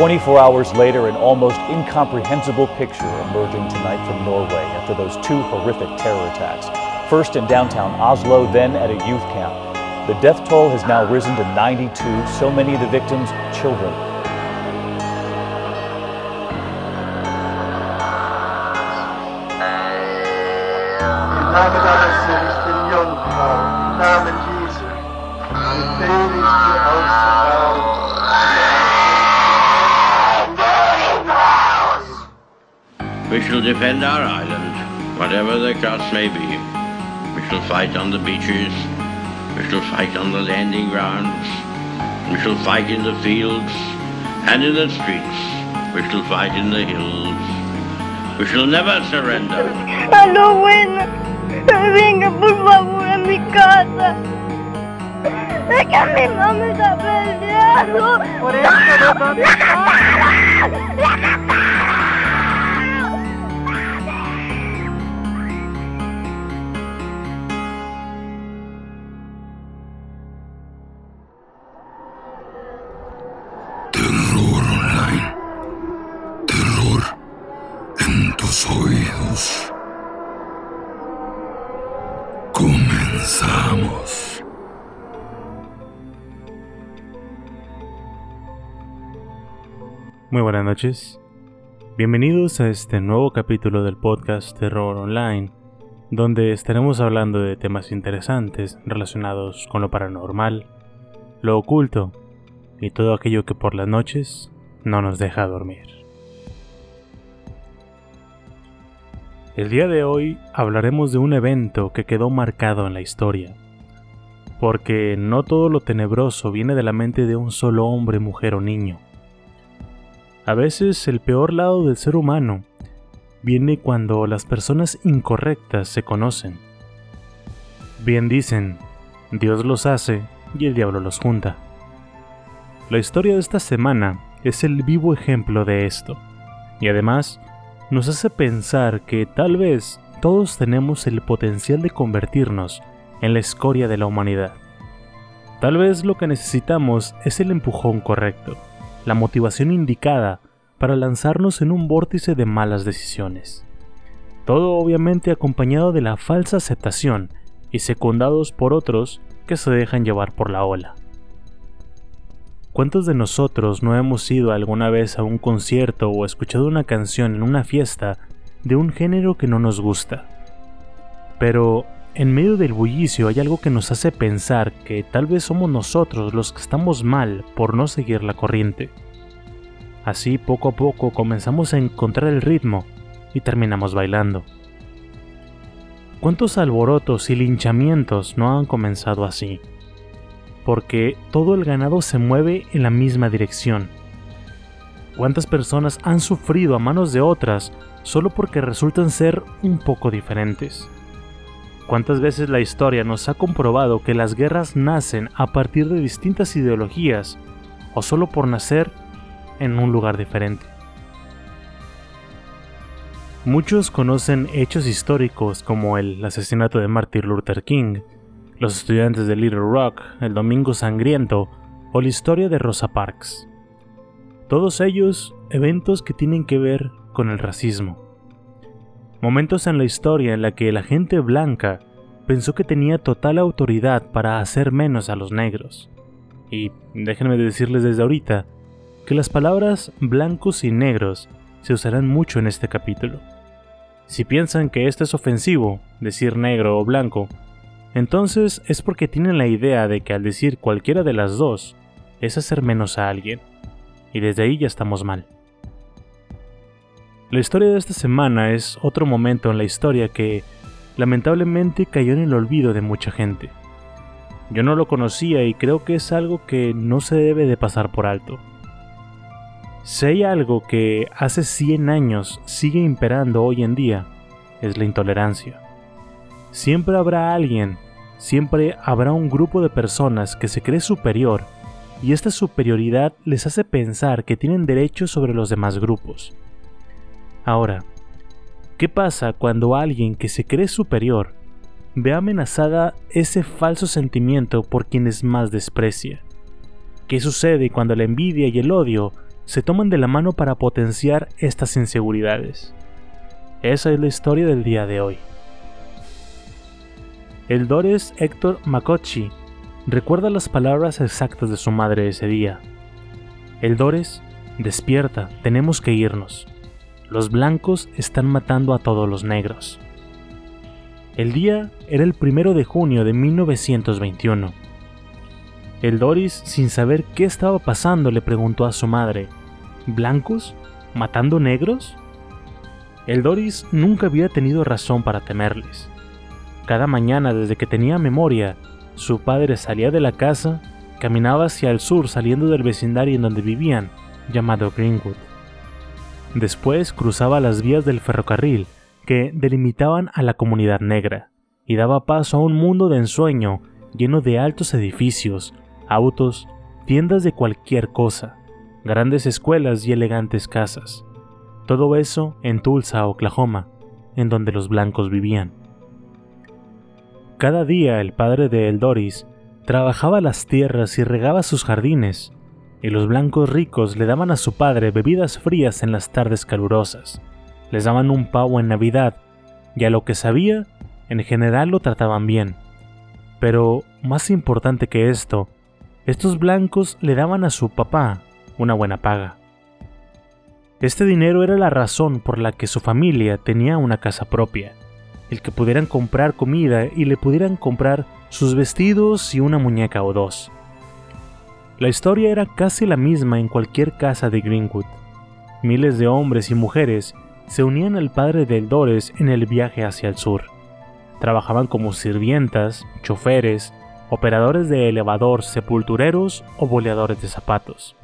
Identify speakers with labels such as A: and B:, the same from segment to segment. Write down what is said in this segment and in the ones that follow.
A: 24 hours later, an almost incomprehensible picture emerging tonight from Norway after those two horrific terror attacks. First in downtown Oslo, then at a youth camp. The death toll has now risen to 92, so many of the victims children.
B: Namen Gottes
C: shall defend our island, whatever the cost may be. We shall fight on the beaches. We shall fight on the landing grounds. We shall fight in the fields and in the streets. We shall fight in the hills. We shall never surrender.
D: Aló, buena. Venga, por favor, a mi casa. Es que mi mamá está peleando. Por eso no
E: Terror
F: Muy buenas noches. Bienvenidos a este nuevo capítulo del podcast Terror Online, donde estaremos hablando de temas interesantes relacionados con lo paranormal, lo oculto y todo aquello que por las noches no nos deja dormir. El día de hoy hablaremos de un evento que quedó marcado en la historia, porque no todo lo tenebroso viene de la mente de un solo hombre, mujer o niño. A veces el peor lado del ser humano viene cuando las personas incorrectas se conocen. Bien dicen, Dios los hace y el diablo los junta. La historia de esta semana es el vivo ejemplo de esto, y además nos hace pensar que tal vez todos tenemos el potencial de convertirnos en la escoria de la humanidad. Tal vez lo que necesitamos es el empujón correcto, la motivación indicada para lanzarnos en un vórtice de malas decisiones. Todo obviamente acompañado de la falsa aceptación y secundados por otros que se dejan llevar por la ola. ¿Cuántos de nosotros no hemos ido alguna vez a un concierto o escuchado una canción en una fiesta de un género que no nos gusta? Pero en medio del bullicio hay algo que nos hace pensar que tal vez somos nosotros los que estamos mal por no seguir la corriente. Así poco a poco comenzamos a encontrar el ritmo y terminamos bailando. ¿Cuántos alborotos y linchamientos no han comenzado así? Porque todo el ganado se mueve en la misma dirección. ¿Cuántas personas han sufrido a manos de otras solo porque resultan ser un poco diferentes? ¿Cuántas veces la historia nos ha comprobado que las guerras nacen a partir de distintas ideologías o solo por nacer en un lugar diferente? Muchos conocen hechos históricos como el asesinato de Martin Luther King, los estudiantes de Little Rock, el Domingo Sangriento o la historia de Rosa Parks. Todos ellos eventos que tienen que ver con el racismo. Momentos en la historia en la que la gente blanca pensó que tenía total autoridad para hacer menos a los negros. Y déjenme decirles desde ahorita que las palabras blancos y negros se usarán mucho en este capítulo. Si piensan que esto es ofensivo, decir negro o blanco, entonces es porque tienen la idea de que al decir cualquiera de las dos es hacer menos a alguien, y desde ahí ya estamos mal. La historia de esta semana es otro momento en la historia que lamentablemente cayó en el olvido de mucha gente. Yo no lo conocía y creo que es algo que no se debe de pasar por alto. Si hay algo que hace 100 años sigue imperando hoy en día, es la intolerancia. Siempre habrá alguien, siempre habrá un grupo de personas que se cree superior y esta superioridad les hace pensar que tienen derechos sobre los demás grupos. Ahora, ¿qué pasa cuando alguien que se cree superior ve amenazada ese falso sentimiento por quienes más desprecia? ¿Qué sucede cuando la envidia y el odio se toman de la mano para potenciar estas inseguridades. Esa es la historia del día de hoy. El Dores Héctor Makochi recuerda las palabras exactas de su madre ese día. El Dores, despierta, tenemos que irnos. Los blancos están matando a todos los negros. El día era el primero de junio de 1921. El Doris, sin saber qué estaba pasando, le preguntó a su madre, ¿Blancos? ¿Matando negros? El Doris nunca había tenido razón para temerles. Cada mañana desde que tenía memoria, su padre salía de la casa, caminaba hacia el sur saliendo del vecindario en donde vivían, llamado Greenwood. Después cruzaba las vías del ferrocarril que delimitaban a la comunidad negra y daba paso a un mundo de ensueño lleno de altos edificios, autos, tiendas de cualquier cosa, grandes escuelas y elegantes casas. Todo eso en Tulsa, Oklahoma, en donde los blancos vivían. Cada día el padre de Eldoris trabajaba las tierras y regaba sus jardines, y los blancos ricos le daban a su padre bebidas frías en las tardes calurosas, les daban un pavo en Navidad, y a lo que sabía, en general lo trataban bien. Pero, más importante que esto, estos blancos le daban a su papá una buena paga. Este dinero era la razón por la que su familia tenía una casa propia, el que pudieran comprar comida y le pudieran comprar sus vestidos y una muñeca o dos. La historia era casi la misma en cualquier casa de Greenwood. Miles de hombres y mujeres se unían al padre de Eldores en el viaje hacia el sur. Trabajaban como sirvientas, choferes, operadores de elevador, sepultureros o boleadores de zapatos.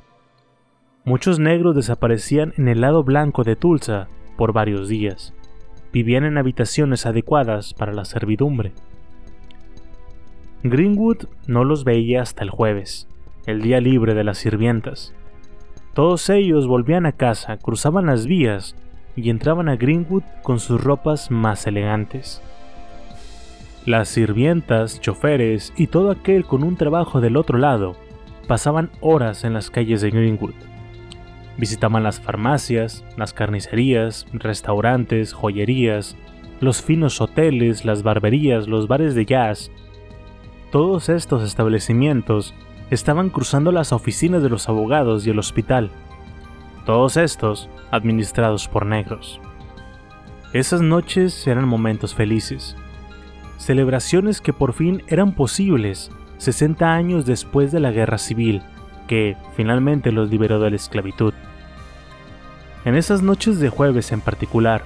F: Muchos negros desaparecían en el lado blanco de Tulsa por varios días vivían en habitaciones adecuadas para la servidumbre. Greenwood no los veía hasta el jueves, el día libre de las sirvientas. Todos ellos volvían a casa, cruzaban las vías y entraban a Greenwood con sus ropas más elegantes. Las sirvientas, choferes y todo aquel con un trabajo del otro lado pasaban horas en las calles de Greenwood Visitaban las farmacias, las carnicerías, restaurantes, joyerías, los finos hoteles, las barberías, los bares de jazz. Todos estos establecimientos estaban cruzando las oficinas de los abogados y el hospital. Todos estos administrados por negros. Esas noches eran momentos felices. Celebraciones que por fin eran posibles 60 años después de la guerra civil que finalmente los liberó de la esclavitud. En esas noches de jueves en particular,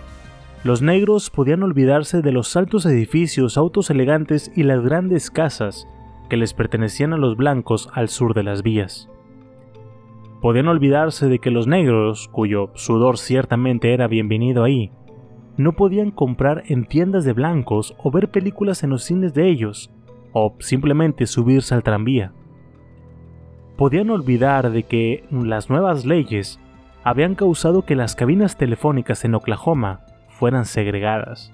F: los negros podían olvidarse de los altos edificios, autos elegantes y las grandes casas que les pertenecían a los blancos al sur de las vías. Podían olvidarse de que los negros, cuyo sudor ciertamente era bienvenido ahí, no podían comprar en tiendas de blancos o ver películas en los cines de ellos, o simplemente subirse al tranvía podían olvidar de que las nuevas leyes habían causado que las cabinas telefónicas en Oklahoma fueran segregadas.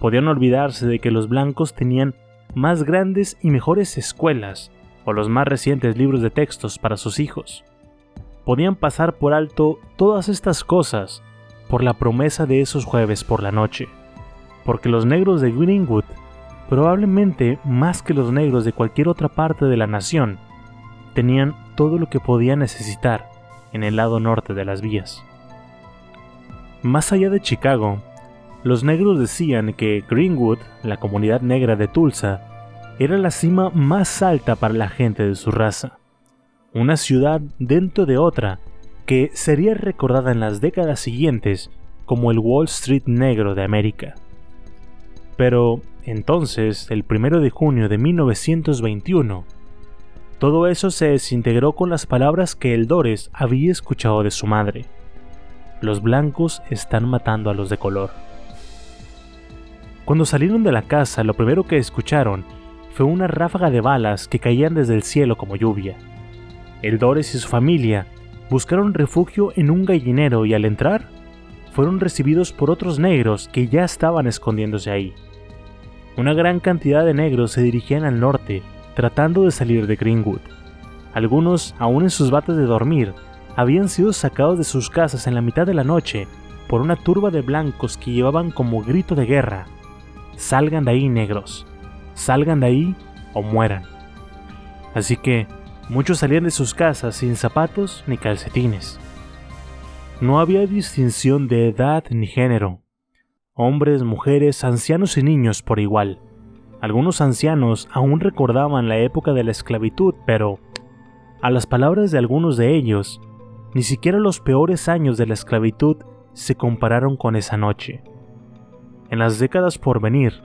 F: Podían olvidarse de que los blancos tenían más grandes y mejores escuelas o los más recientes libros de textos para sus hijos. Podían pasar por alto todas estas cosas por la promesa de esos jueves por la noche, porque los negros de Greenwood, probablemente más que los negros de cualquier otra parte de la nación, tenían todo lo que podían necesitar en el lado norte de las vías. Más allá de Chicago, los negros decían que Greenwood, la comunidad negra de Tulsa, era la cima más alta para la gente de su raza. Una ciudad dentro de otra que sería recordada en las décadas siguientes como el Wall Street negro de América. Pero entonces, el 1 de junio de 1921, todo eso se desintegró con las palabras que Eldores había escuchado de su madre. Los blancos están matando a los de color. Cuando salieron de la casa, lo primero que escucharon fue una ráfaga de balas que caían desde el cielo como lluvia. Eldores y su familia buscaron refugio en un gallinero y al entrar, fueron recibidos por otros negros que ya estaban escondiéndose ahí. Una gran cantidad de negros se dirigían al norte tratando de salir de Greenwood. Algunos, aún en sus bates de dormir, habían sido sacados de sus casas en la mitad de la noche por una turba de blancos que llevaban como grito de guerra, salgan de ahí negros, salgan de ahí o mueran. Así que muchos salían de sus casas sin zapatos ni calcetines. No había distinción de edad ni género. Hombres, mujeres, ancianos y niños por igual. Algunos ancianos aún recordaban la época de la esclavitud, pero, a las palabras de algunos de ellos, ni siquiera los peores años de la esclavitud se compararon con esa noche. En las décadas por venir,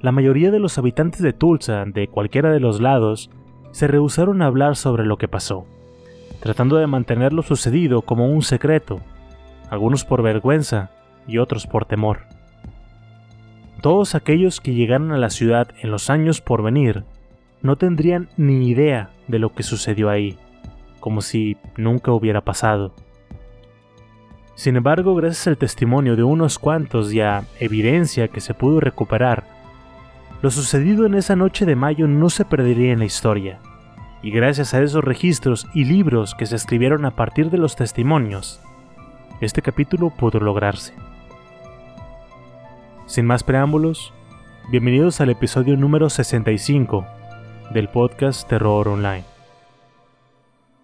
F: la mayoría de los habitantes de Tulsa, de cualquiera de los lados, se rehusaron a hablar sobre lo que pasó, tratando de mantener lo sucedido como un secreto, algunos por vergüenza y otros por temor. Todos aquellos que llegaran a la ciudad en los años por venir no tendrían ni idea de lo que sucedió ahí, como si nunca hubiera pasado. Sin embargo, gracias al testimonio de unos cuantos y a evidencia que se pudo recuperar, lo sucedido en esa noche de mayo no se perdería en la historia, y gracias a esos registros y libros que se escribieron a partir de los testimonios, este capítulo pudo lograrse. Sin más preámbulos, bienvenidos al episodio número 65 del podcast Terror Online.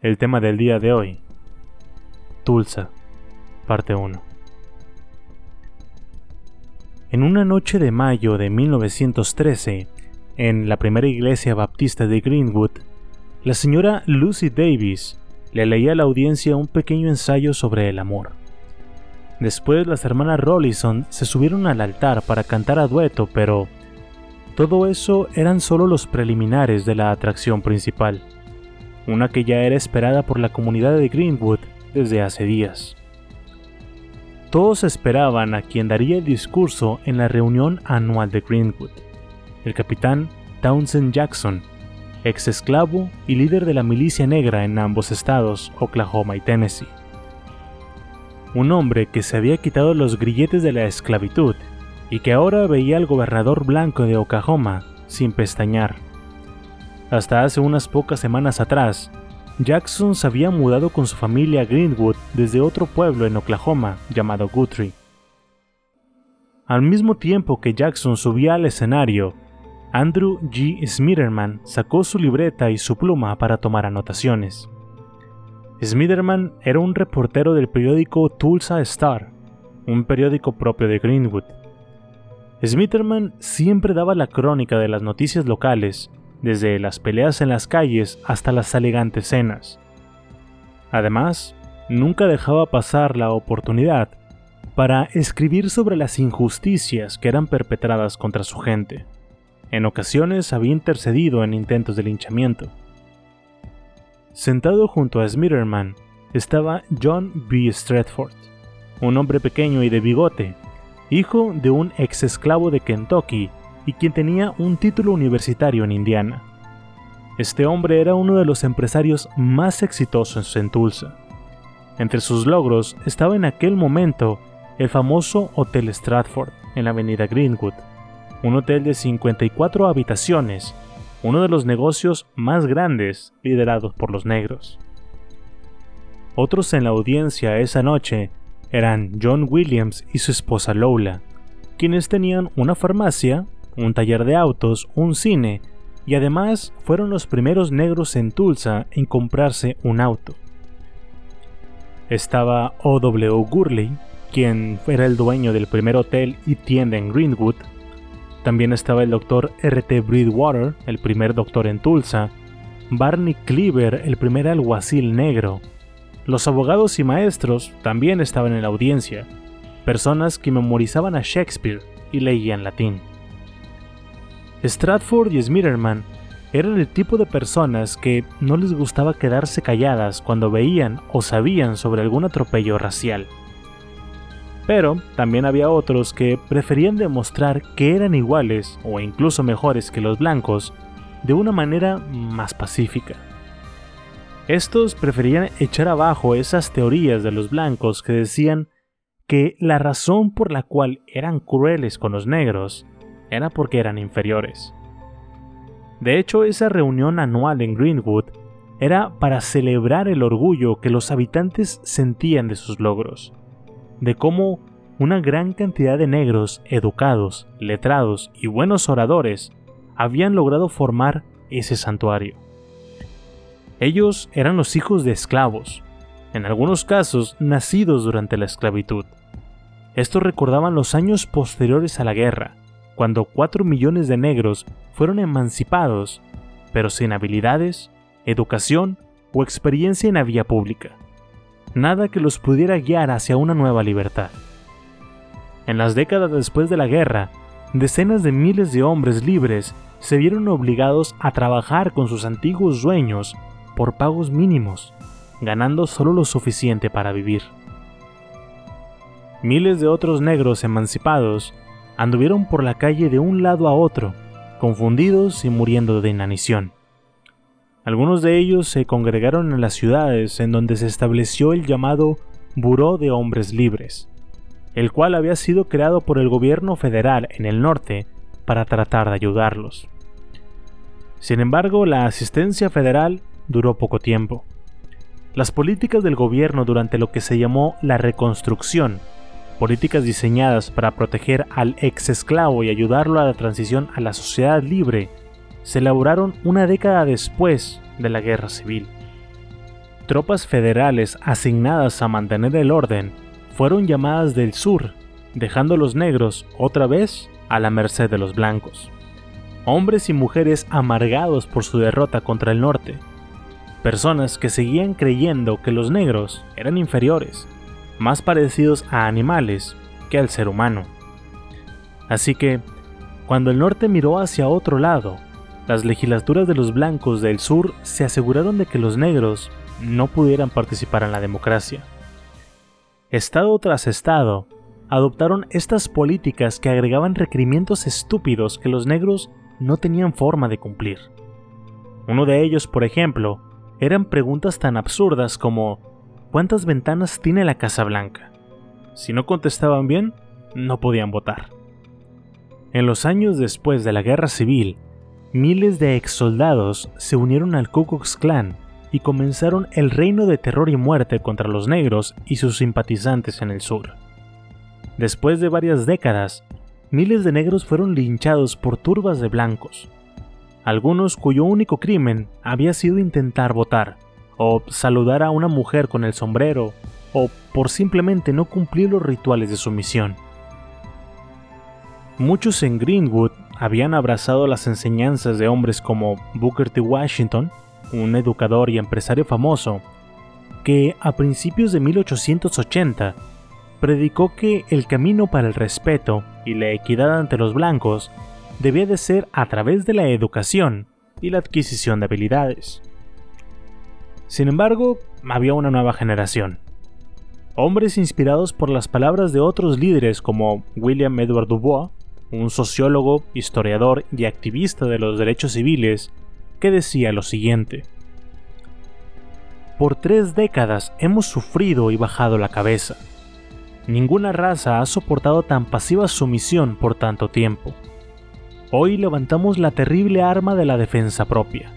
F: El tema del día de hoy, Tulsa parte 1. En una noche de mayo de 1913, en la primera iglesia baptista de Greenwood, la señora Lucy Davis le leía a la audiencia un pequeño ensayo sobre el amor. Después las hermanas Rollison se subieron al altar para cantar a dueto, pero todo eso eran solo los preliminares de la atracción principal, una que ya era esperada por la comunidad de Greenwood desde hace días. Todos esperaban a quien daría el discurso en la reunión anual de Greenwood, el capitán Townsend Jackson, ex esclavo y líder de la milicia negra en ambos estados, Oklahoma y Tennessee. Un hombre que se había quitado los grilletes de la esclavitud y que ahora veía al gobernador blanco de Oklahoma sin pestañear. Hasta hace unas pocas semanas atrás, Jackson se había mudado con su familia a Greenwood desde otro pueblo en Oklahoma llamado Guthrie. Al mismo tiempo que Jackson subía al escenario, Andrew G. Smitherman sacó su libreta y su pluma para tomar anotaciones. Smitherman era un reportero del periódico Tulsa Star, un periódico propio de Greenwood. Smitherman siempre daba la crónica de las noticias locales desde las peleas en las calles hasta las elegantes cenas. Además, nunca dejaba pasar la oportunidad para escribir sobre las injusticias que eran perpetradas contra su gente. En ocasiones había intercedido en intentos de linchamiento. Sentado junto a Smitherman estaba John B. Stratford, un hombre pequeño y de bigote, hijo de un ex esclavo de Kentucky y quien tenía un título universitario en Indiana. Este hombre era uno de los empresarios más exitosos en Tulsa. Entre sus logros estaba en aquel momento el famoso Hotel Stratford en la avenida Greenwood, un hotel de 54 habitaciones, uno de los negocios más grandes liderados por los negros. Otros en la audiencia esa noche eran John Williams y su esposa Lola, quienes tenían una farmacia un taller de autos, un cine y además fueron los primeros negros en Tulsa en comprarse un auto. Estaba O.W. Gurley, quien era el dueño del primer hotel y tienda en Greenwood. También estaba el doctor R.T. Breedwater, el primer doctor en Tulsa. Barney Cleaver, el primer alguacil negro. Los abogados y maestros también estaban en la audiencia, personas que memorizaban a Shakespeare y leían latín. Stratford y Smitherman eran el tipo de personas que no les gustaba quedarse calladas cuando veían o sabían sobre algún atropello racial. Pero también había otros que preferían demostrar que eran iguales o incluso mejores que los blancos de una manera más pacífica. Estos preferían echar abajo esas teorías de los blancos que decían que la razón por la cual eran crueles con los negros era porque eran inferiores. De hecho, esa reunión anual en Greenwood era para celebrar el orgullo que los habitantes sentían de sus logros, de cómo una gran cantidad de negros educados, letrados y buenos oradores habían logrado formar ese santuario. Ellos eran los hijos de esclavos, en algunos casos nacidos durante la esclavitud. Estos recordaban los años posteriores a la guerra, cuando 4 millones de negros fueron emancipados, pero sin habilidades, educación o experiencia en la vía pública. Nada que los pudiera guiar hacia una nueva libertad. En las décadas después de la guerra, decenas de miles de hombres libres se vieron obligados a trabajar con sus antiguos dueños por pagos mínimos, ganando solo lo suficiente para vivir. Miles de otros negros emancipados anduvieron por la calle de un lado a otro, confundidos y muriendo de inanición. Algunos de ellos se congregaron en las ciudades en donde se estableció el llamado Buró de Hombres Libres, el cual había sido creado por el gobierno federal en el norte para tratar de ayudarlos. Sin embargo, la asistencia federal duró poco tiempo. Las políticas del gobierno durante lo que se llamó la reconstrucción, políticas diseñadas para proteger al ex esclavo y ayudarlo a la transición a la sociedad libre, se elaboraron una década después de la guerra civil. Tropas federales asignadas a mantener el orden fueron llamadas del sur, dejando a los negros otra vez a la merced de los blancos. Hombres y mujeres amargados por su derrota contra el norte personas que seguían creyendo que los negros eran inferiores, más parecidos a animales que al ser humano. Así que, cuando el norte miró hacia otro lado, las legislaturas de los blancos del sur se aseguraron de que los negros no pudieran participar en la democracia. Estado tras estado, adoptaron estas políticas que agregaban requerimientos estúpidos que los negros no tenían forma de cumplir. Uno de ellos, por ejemplo, eran preguntas tan absurdas como ¿cuántas ventanas tiene la Casa Blanca? Si no contestaban bien, no podían votar. En los años después de la Guerra Civil, miles de ex soldados se unieron al Ku Klux Klan y comenzaron el reino de terror y muerte contra los negros y sus simpatizantes en el sur. Después de varias décadas, miles de negros fueron linchados por turbas de blancos, algunos cuyo único crimen había sido intentar votar, o saludar a una mujer con el sombrero, o por simplemente no cumplir los rituales de su misión. Muchos en Greenwood habían abrazado las enseñanzas de hombres como Booker T. Washington, un educador y empresario famoso, que a principios de 1880 predicó que el camino para el respeto y la equidad ante los blancos debía de ser a través de la educación y la adquisición de habilidades. Sin embargo, había una nueva generación. Hombres inspirados por las palabras de otros líderes como William Edward Dubois, un sociólogo, historiador y activista de los derechos civiles, que decía lo siguiente. Por tres décadas hemos sufrido y bajado la cabeza. Ninguna raza ha soportado tan pasiva sumisión por tanto tiempo. Hoy levantamos la terrible arma de la defensa propia.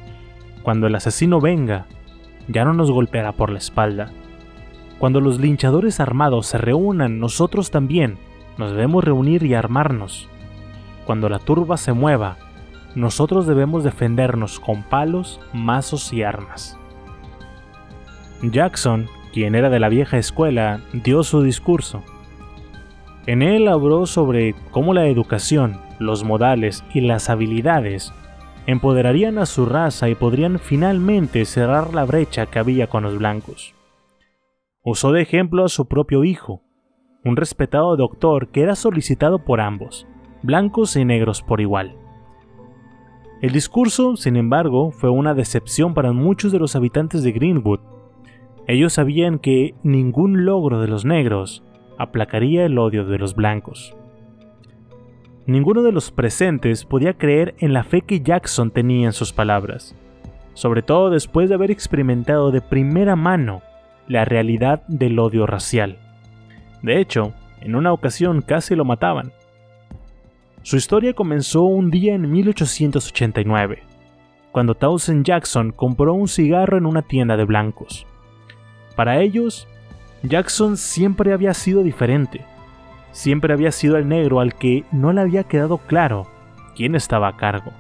F: Cuando el asesino venga, ya no nos golpeará por la espalda. Cuando los linchadores armados se reúnan, nosotros también nos debemos reunir y armarnos. Cuando la turba se mueva, nosotros debemos defendernos con palos, mazos y armas. Jackson, quien era de la vieja escuela, dio su discurso. En él habló sobre cómo la educación, los modales y las habilidades empoderarían a su raza y podrían finalmente cerrar la brecha que había con los blancos. Usó de ejemplo a su propio hijo, un respetado doctor que era solicitado por ambos, blancos y negros por igual. El discurso, sin embargo, fue una decepción para muchos de los habitantes de Greenwood. Ellos sabían que ningún logro de los negros aplacaría el odio de los blancos. Ninguno de los presentes podía creer en la fe que Jackson tenía en sus palabras, sobre todo después de haber experimentado de primera mano la realidad del odio racial. De hecho, en una ocasión casi lo mataban. Su historia comenzó un día en 1889. cuando Townsend Jackson compró un cigarro en una tienda de blancos. Para ellos, Jackson siempre había sido diferente. Siempre había sido el negro al que no le había quedado claro quién estaba a cargo.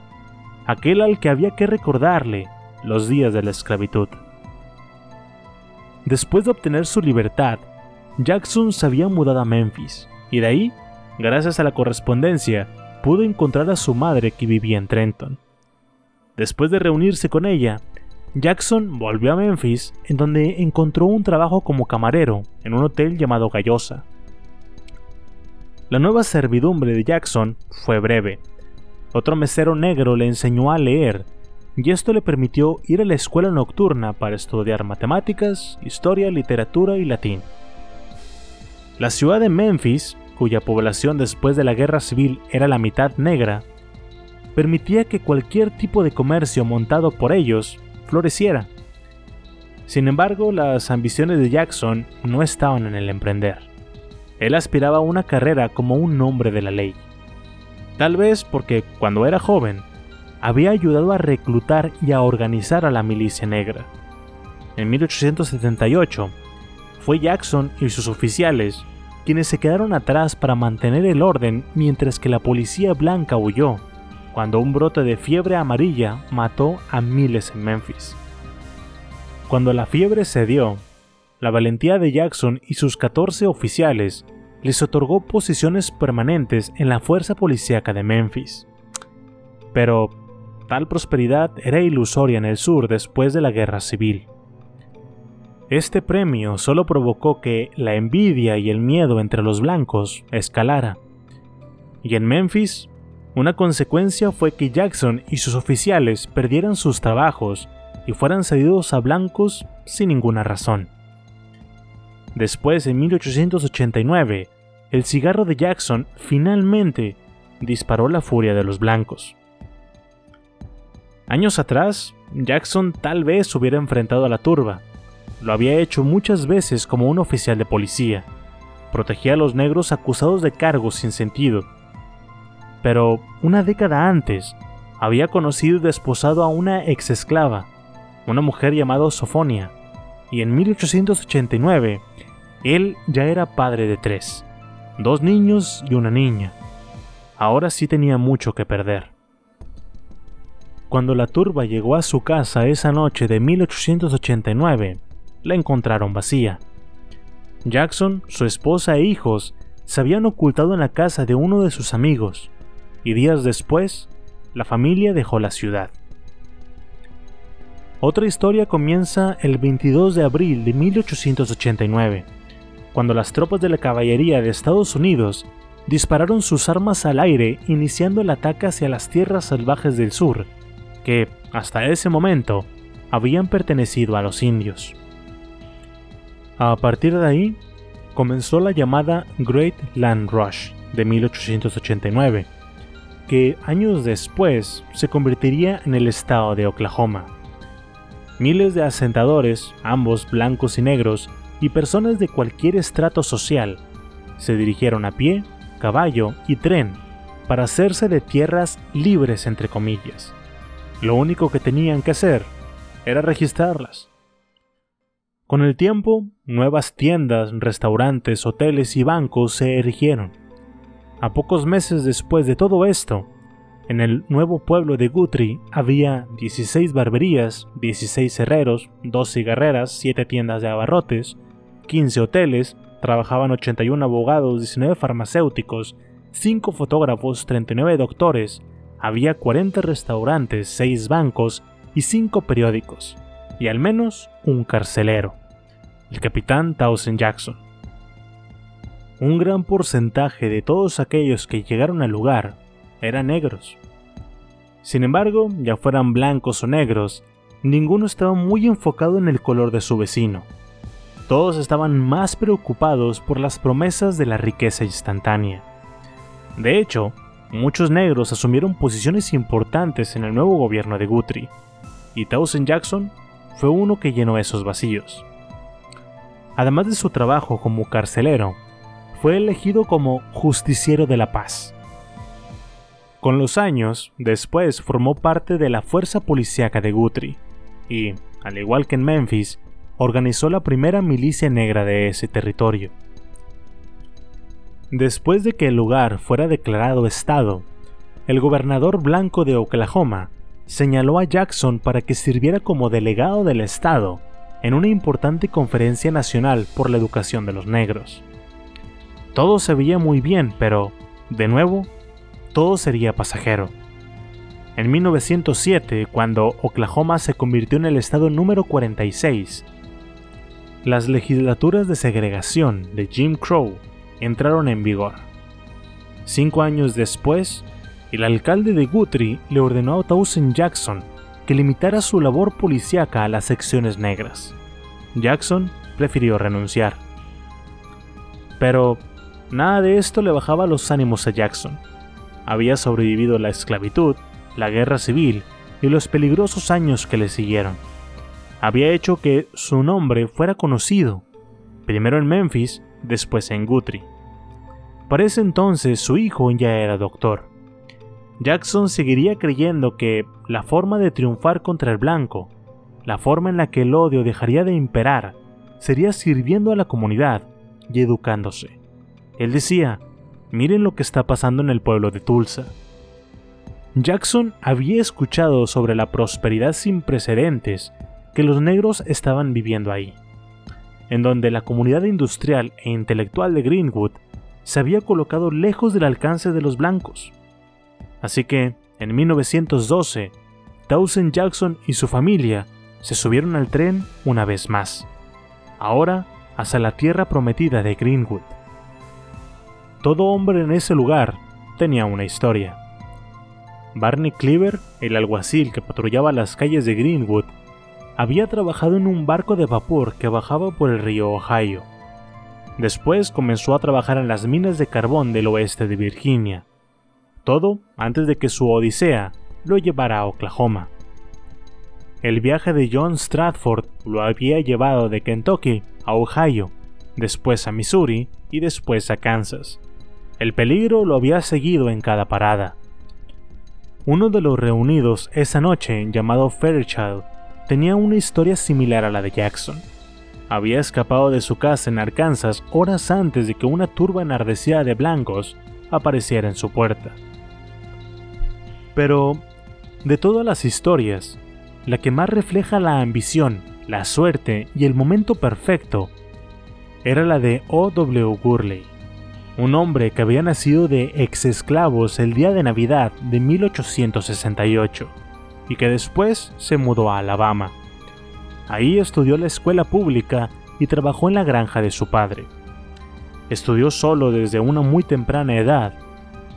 F: Aquel al que había que recordarle los días de la esclavitud. Después de obtener su libertad, Jackson se había mudado a Memphis, y de ahí, gracias a la correspondencia, pudo encontrar a su madre que vivía en Trenton. Después de reunirse con ella, Jackson volvió a Memphis, en donde encontró un trabajo como camarero en un hotel llamado Gallosa. La nueva servidumbre de Jackson fue breve. Otro mesero negro le enseñó a leer, y esto le permitió ir a la escuela nocturna para estudiar matemáticas, historia, literatura y latín. La ciudad de Memphis, cuya población después de la guerra civil era la mitad negra, permitía que cualquier tipo de comercio montado por ellos floreciera. Sin embargo, las ambiciones de Jackson no estaban en el emprender. Él aspiraba a una carrera como un hombre de la ley. Tal vez porque cuando era joven, había ayudado a reclutar y a organizar a la milicia negra. En 1878, fue Jackson y sus oficiales quienes se quedaron atrás para mantener el orden mientras que la policía blanca huyó cuando un brote de fiebre amarilla mató a miles en Memphis. Cuando la fiebre cedió, la valentía de Jackson y sus 14 oficiales les otorgó posiciones permanentes en la fuerza policíaca de Memphis. Pero tal prosperidad era ilusoria en el sur después de la guerra civil. Este premio solo provocó que la envidia y el miedo entre los blancos escalara. Y en Memphis una consecuencia fue que Jackson y sus oficiales perdieran sus trabajos y fueran cedidos a blancos sin ninguna razón. Después, en 1889, el cigarro de Jackson finalmente disparó la furia de los blancos. Años atrás, Jackson tal vez hubiera enfrentado a la turba. Lo había hecho muchas veces como un oficial de policía. Protegía a los negros acusados de cargos sin sentido pero una década antes había conocido y desposado a una ex esclava, una mujer llamada Sofonia, y en 1889 él ya era padre de tres, dos niños y una niña. Ahora sí tenía mucho que perder. Cuando la turba llegó a su casa esa noche de 1889, la encontraron vacía. Jackson, su esposa e hijos se habían ocultado en la casa de uno de sus amigos, y días después, la familia dejó la ciudad. Otra historia comienza el 22 de abril de 1889, cuando las tropas de la caballería de Estados Unidos dispararon sus armas al aire iniciando el ataque hacia las tierras salvajes del sur, que, hasta ese momento, habían pertenecido a los indios. A partir de ahí, comenzó la llamada Great Land Rush de 1889, que años después se convertiría en el estado de Oklahoma. Miles de asentadores, ambos blancos y negros, y personas de cualquier estrato social, se dirigieron a pie, caballo y tren para hacerse de tierras libres entre comillas. Lo único que tenían que hacer era registrarlas. Con el tiempo, nuevas tiendas, restaurantes, hoteles y bancos se erigieron. A pocos meses después de todo esto, en el nuevo pueblo de Guthrie había 16 barberías, 16 herreros, 2 cigarreras, 7 tiendas de abarrotes, 15 hoteles, trabajaban 81 abogados, 19 farmacéuticos, 5 fotógrafos, 39 doctores, había 40 restaurantes, 6 bancos y 5 periódicos, y al menos un carcelero, el capitán Townsend Jackson un gran porcentaje de todos aquellos que llegaron al lugar eran negros. Sin embargo, ya fueran blancos o negros, ninguno estaba muy enfocado en el color de su vecino. Todos estaban más preocupados por las promesas de la riqueza instantánea. De hecho, muchos negros asumieron posiciones importantes en el nuevo gobierno de Guthrie, y Townsend Jackson fue uno que llenó esos vacíos. Además de su trabajo como carcelero, fue elegido como justiciero de la paz. Con los años, después formó parte de la fuerza policíaca de Guthrie y, al igual que en Memphis, organizó la primera milicia negra de ese territorio. Después de que el lugar fuera declarado estado, el gobernador blanco de Oklahoma señaló a Jackson para que sirviera como delegado del estado en una importante conferencia nacional por la educación de los negros. Todo se veía muy bien, pero, de nuevo, todo sería pasajero. En 1907, cuando Oklahoma se convirtió en el estado número 46, las legislaturas de segregación de Jim Crow entraron en vigor. Cinco años después, el alcalde de Guthrie le ordenó a Towson Jackson que limitara su labor policíaca a las secciones negras. Jackson prefirió renunciar. Pero nada de esto le bajaba los ánimos a Jackson. Había sobrevivido la esclavitud, la guerra civil y los peligrosos años que le siguieron había hecho que su nombre fuera conocido, primero en Memphis, después en Guthrie. Para ese entonces su hijo ya era doctor. Jackson seguiría creyendo que la forma de triunfar contra el blanco, la forma en la que el odio dejaría de imperar, sería sirviendo a la comunidad y educándose. Él decía, miren lo que está pasando en el pueblo de Tulsa. Jackson había escuchado sobre la prosperidad sin precedentes que los negros estaban viviendo ahí, en donde la comunidad industrial e intelectual de Greenwood se había colocado lejos del alcance de los blancos. Así que, en 1912, Towson Jackson y su familia se subieron al tren una vez más, ahora hacia la tierra prometida de Greenwood. Todo hombre en ese lugar tenía una historia. Barney Cleaver, el alguacil que patrullaba las calles de Greenwood, había trabajado en un barco de vapor que bajaba por el río Ohio. Después comenzó a trabajar en las minas de carbón del oeste de Virginia. Todo antes de que su odisea lo llevara a Oklahoma. El viaje de John Stratford lo había llevado de Kentucky a Ohio, después a Missouri y después a Kansas. El peligro lo había seguido en cada parada. Uno de los reunidos esa noche, llamado Fairchild, tenía una historia similar a la de Jackson. Había escapado de su casa en Arkansas horas antes de que una turba enardecida de blancos apareciera en su puerta. Pero, de todas las historias, la que más refleja la ambición, la suerte y el momento perfecto era la de O.W. Gurley, un hombre que había nacido de ex esclavos el día de Navidad de 1868 y que después se mudó a Alabama. Ahí estudió la escuela pública y trabajó en la granja de su padre. Estudió solo desde una muy temprana edad.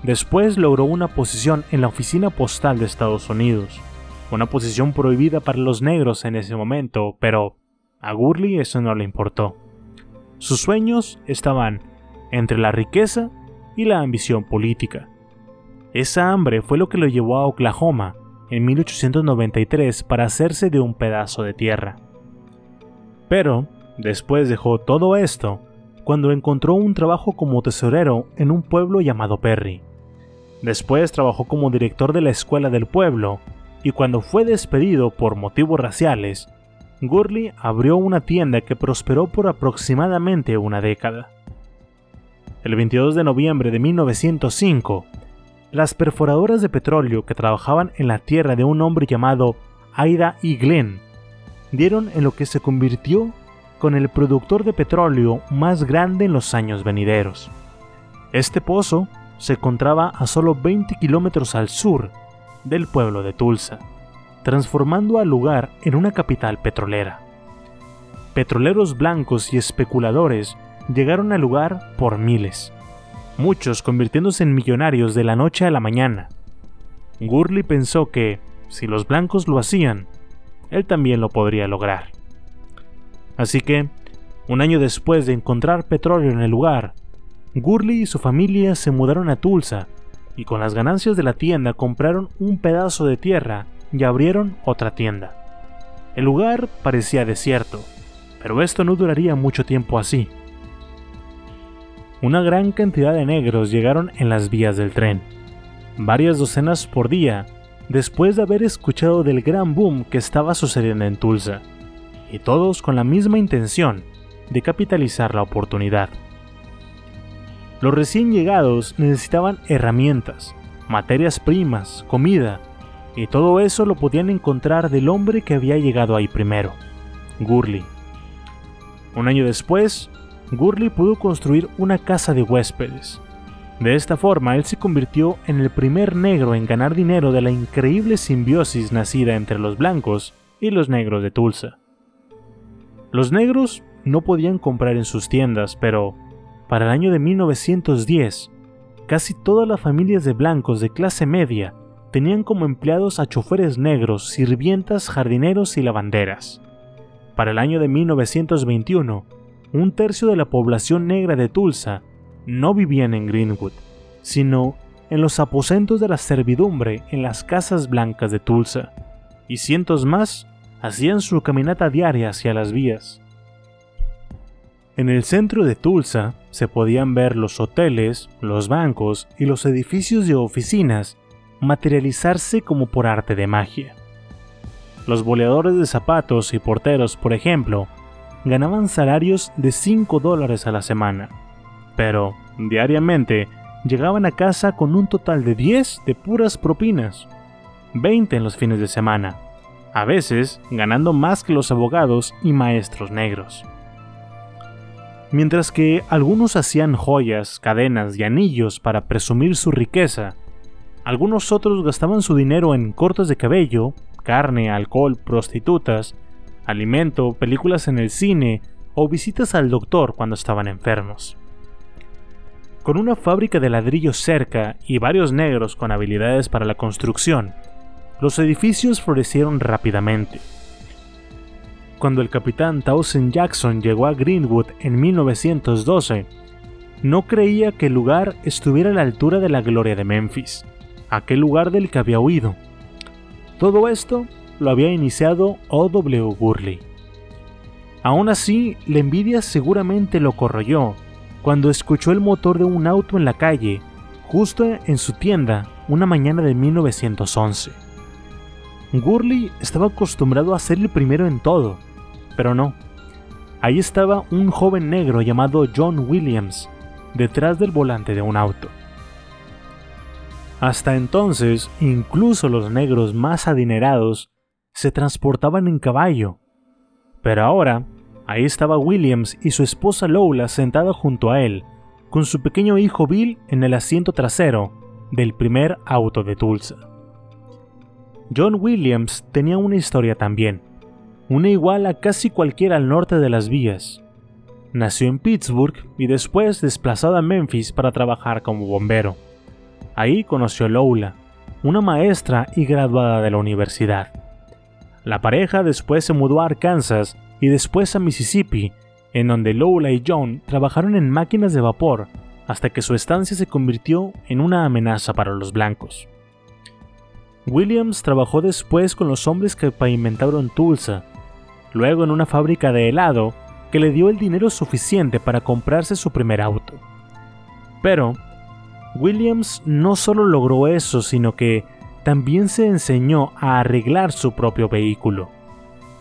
F: Después logró una posición en la oficina postal de Estados Unidos, una posición prohibida para los negros en ese momento, pero a Gurley eso no le importó. Sus sueños estaban entre la riqueza y la ambición política. Esa hambre fue lo que lo llevó a Oklahoma, en 1893 para hacerse de un pedazo de tierra. Pero, después dejó todo esto cuando encontró un trabajo como tesorero en un pueblo llamado Perry. Después trabajó como director de la escuela del pueblo y cuando fue despedido por motivos raciales, Gurley abrió una tienda que prosperó por aproximadamente una década. El 22 de noviembre de 1905, las perforadoras de petróleo que trabajaban en la tierra de un hombre llamado Aida y Glenn dieron en lo que se convirtió con el productor de petróleo más grande en los años venideros. Este pozo se encontraba a solo 20 kilómetros al sur del pueblo de Tulsa, transformando al lugar en una capital petrolera. Petroleros blancos y especuladores llegaron al lugar por miles muchos convirtiéndose en millonarios de la noche a la mañana. Gurley pensó que, si los blancos lo hacían, él también lo podría lograr. Así que, un año después de encontrar petróleo en el lugar, Gurley y su familia se mudaron a Tulsa y con las ganancias de la tienda compraron un pedazo de tierra y abrieron otra tienda. El lugar parecía desierto, pero esto no duraría mucho tiempo así una gran cantidad de negros llegaron en las vías del tren. varias docenas por día, después de haber escuchado del gran boom que estaba sucediendo en Tulsa, y todos con la misma intención de capitalizar la oportunidad. Los recién llegados necesitaban herramientas, materias primas, comida, y todo eso lo podían encontrar del hombre que había llegado ahí primero, Gurley. Un año después, Gurley pudo construir una casa de huéspedes. De esta forma, él se convirtió en el primer negro en ganar dinero de la increíble simbiosis nacida entre los blancos y los negros de Tulsa. Los negros no podían comprar en sus tiendas, pero para el año de 1910, casi todas las familias de blancos de clase media tenían como empleados a choferes negros, sirvientas, jardineros y lavanderas. Para el año de 1921, un tercio de la población negra de Tulsa no vivían en Greenwood, sino en los aposentos de la servidumbre en las casas blancas de Tulsa, y cientos más hacían su caminata diaria hacia las vías. En el centro de Tulsa se podían ver los hoteles, los bancos y los edificios de oficinas materializarse como por arte de magia. Los boleadores de zapatos y porteros, por ejemplo, ganaban salarios de 5 dólares a la semana, pero diariamente llegaban a casa con un total de 10 de puras propinas, 20 en los fines de semana, a veces ganando más que los abogados y maestros negros. Mientras que algunos hacían joyas, cadenas y anillos para presumir su riqueza, algunos otros gastaban su dinero en cortes de cabello, carne, alcohol, prostitutas, alimento, películas en el cine o visitas al doctor cuando estaban enfermos. Con una fábrica de ladrillos cerca y varios negros con habilidades para la construcción, los edificios florecieron rápidamente. Cuando el capitán Towson Jackson llegó a Greenwood en 1912, no creía que el lugar estuviera a la altura de la gloria de Memphis, aquel lugar del que había oído. Todo esto lo había iniciado O.W. Gurley. Aún así, la envidia seguramente lo corroyó cuando escuchó el motor de un auto en la calle, justo en su tienda, una mañana de 1911. Gurley estaba acostumbrado a ser el primero en todo, pero no. Ahí estaba un joven negro llamado John Williams, detrás del volante de un auto. Hasta entonces, incluso los negros más adinerados se transportaban en caballo. Pero ahora, Ahí estaba Williams y su esposa Lola sentada junto a él, con su pequeño hijo Bill en el asiento trasero del primer auto de Tulsa. John Williams tenía una historia también, una igual a casi cualquiera al norte de las vías. Nació en Pittsburgh y después desplazado a Memphis para trabajar como bombero. Ahí conoció a Lola, una maestra y graduada de la universidad. La pareja después se mudó a Arkansas y después a Mississippi, en donde Lola y John trabajaron en máquinas de vapor hasta que su estancia se convirtió en una amenaza para los blancos. Williams trabajó después con los hombres que pavimentaron Tulsa, luego en una fábrica de helado que le dio el dinero suficiente para comprarse su primer auto. Pero, Williams no solo logró eso, sino que también se enseñó a arreglar su propio vehículo.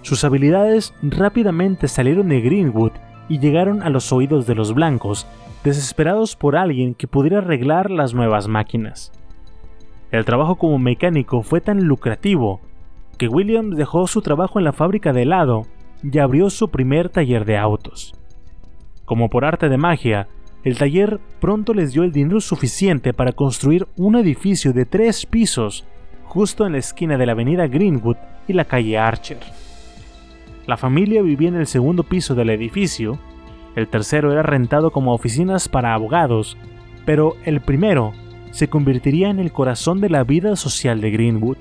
F: Sus habilidades rápidamente salieron de Greenwood y llegaron a los oídos de los blancos, desesperados por alguien que pudiera arreglar las nuevas máquinas. El trabajo como mecánico fue tan lucrativo que Williams dejó su trabajo en la fábrica de helado y abrió su primer taller de autos. Como por arte de magia, el taller pronto les dio el dinero suficiente para construir un edificio de tres pisos justo en la esquina de la avenida Greenwood y la calle Archer. La familia vivía en el segundo piso del edificio, el tercero era rentado como oficinas para abogados, pero el primero se convertiría en el corazón de la vida social de Greenwood.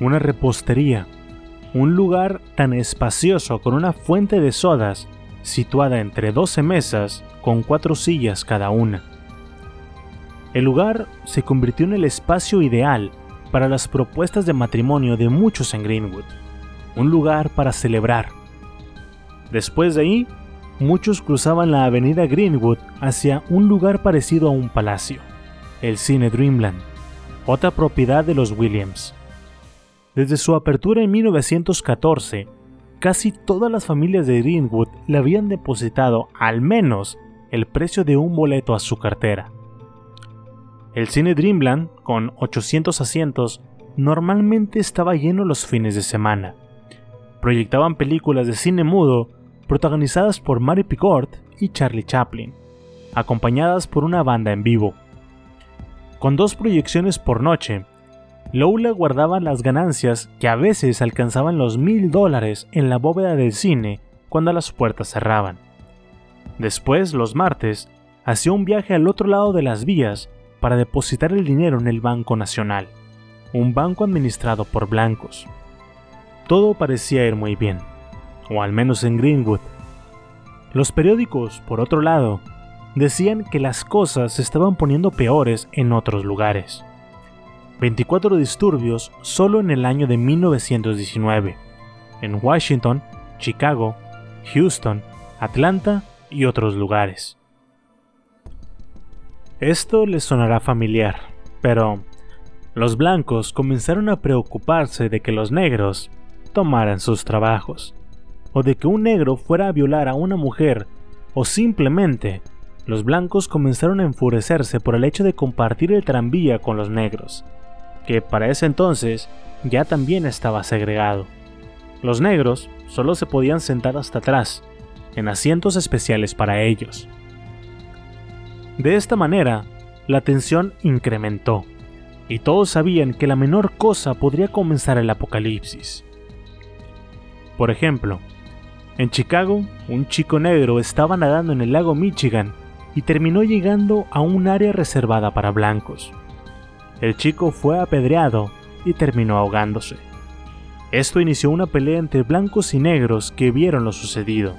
F: Una repostería, un lugar tan espacioso con una fuente de sodas situada entre 12 mesas con cuatro sillas cada una. El lugar se convirtió en el espacio ideal para las propuestas de matrimonio de muchos en Greenwood un lugar para celebrar. Después de ahí, muchos cruzaban la avenida Greenwood hacia un lugar parecido a un palacio, el cine Dreamland. otra propiedad de los Williams. Desde su apertura en 1914, casi todas las familias de Greenwood le habían depositado al menos el precio de un boleto a su cartera. El cine Dreamland, con 800 asientos, normalmente estaba lleno los fines de semana. Proyectaban películas de cine mudo protagonizadas por Mary Pickford y Charlie Chaplin, acompañadas por una banda en vivo. Con dos proyecciones por noche, Lola guardaba las ganancias que a veces alcanzaban los mil dólares en la bóveda del cine cuando las puertas cerraban. Después, los martes, hacía un viaje al otro lado de las vías para depositar el dinero en el Banco Nacional, un banco administrado por blancos. Todo parecía ir muy bien, o al menos en Greenwood. Los periódicos, por otro lado, decían que las cosas se estaban poniendo peores en otros lugares. 24 disturbios solo en el año de 1919, en Washington, Chicago, Houston, Atlanta y otros lugares. Esto les sonará familiar, pero los blancos comenzaron a preocuparse de que los negros tomaran sus trabajos, o de que un negro fuera a violar a una mujer, o simplemente los blancos comenzaron a enfurecerse por el hecho de compartir el tranvía con los negros, que para ese entonces ya también estaba segregado. Los negros solo se podían sentar hasta atrás, en asientos especiales para ellos. De esta manera, la tensión incrementó, y todos sabían que la menor cosa podría comenzar el apocalipsis. Por ejemplo, en Chicago, un chico negro estaba nadando en el lago Michigan y terminó llegando a un área reservada para blancos. El chico fue apedreado y terminó ahogándose. Esto inició una pelea entre blancos y negros que vieron lo sucedido.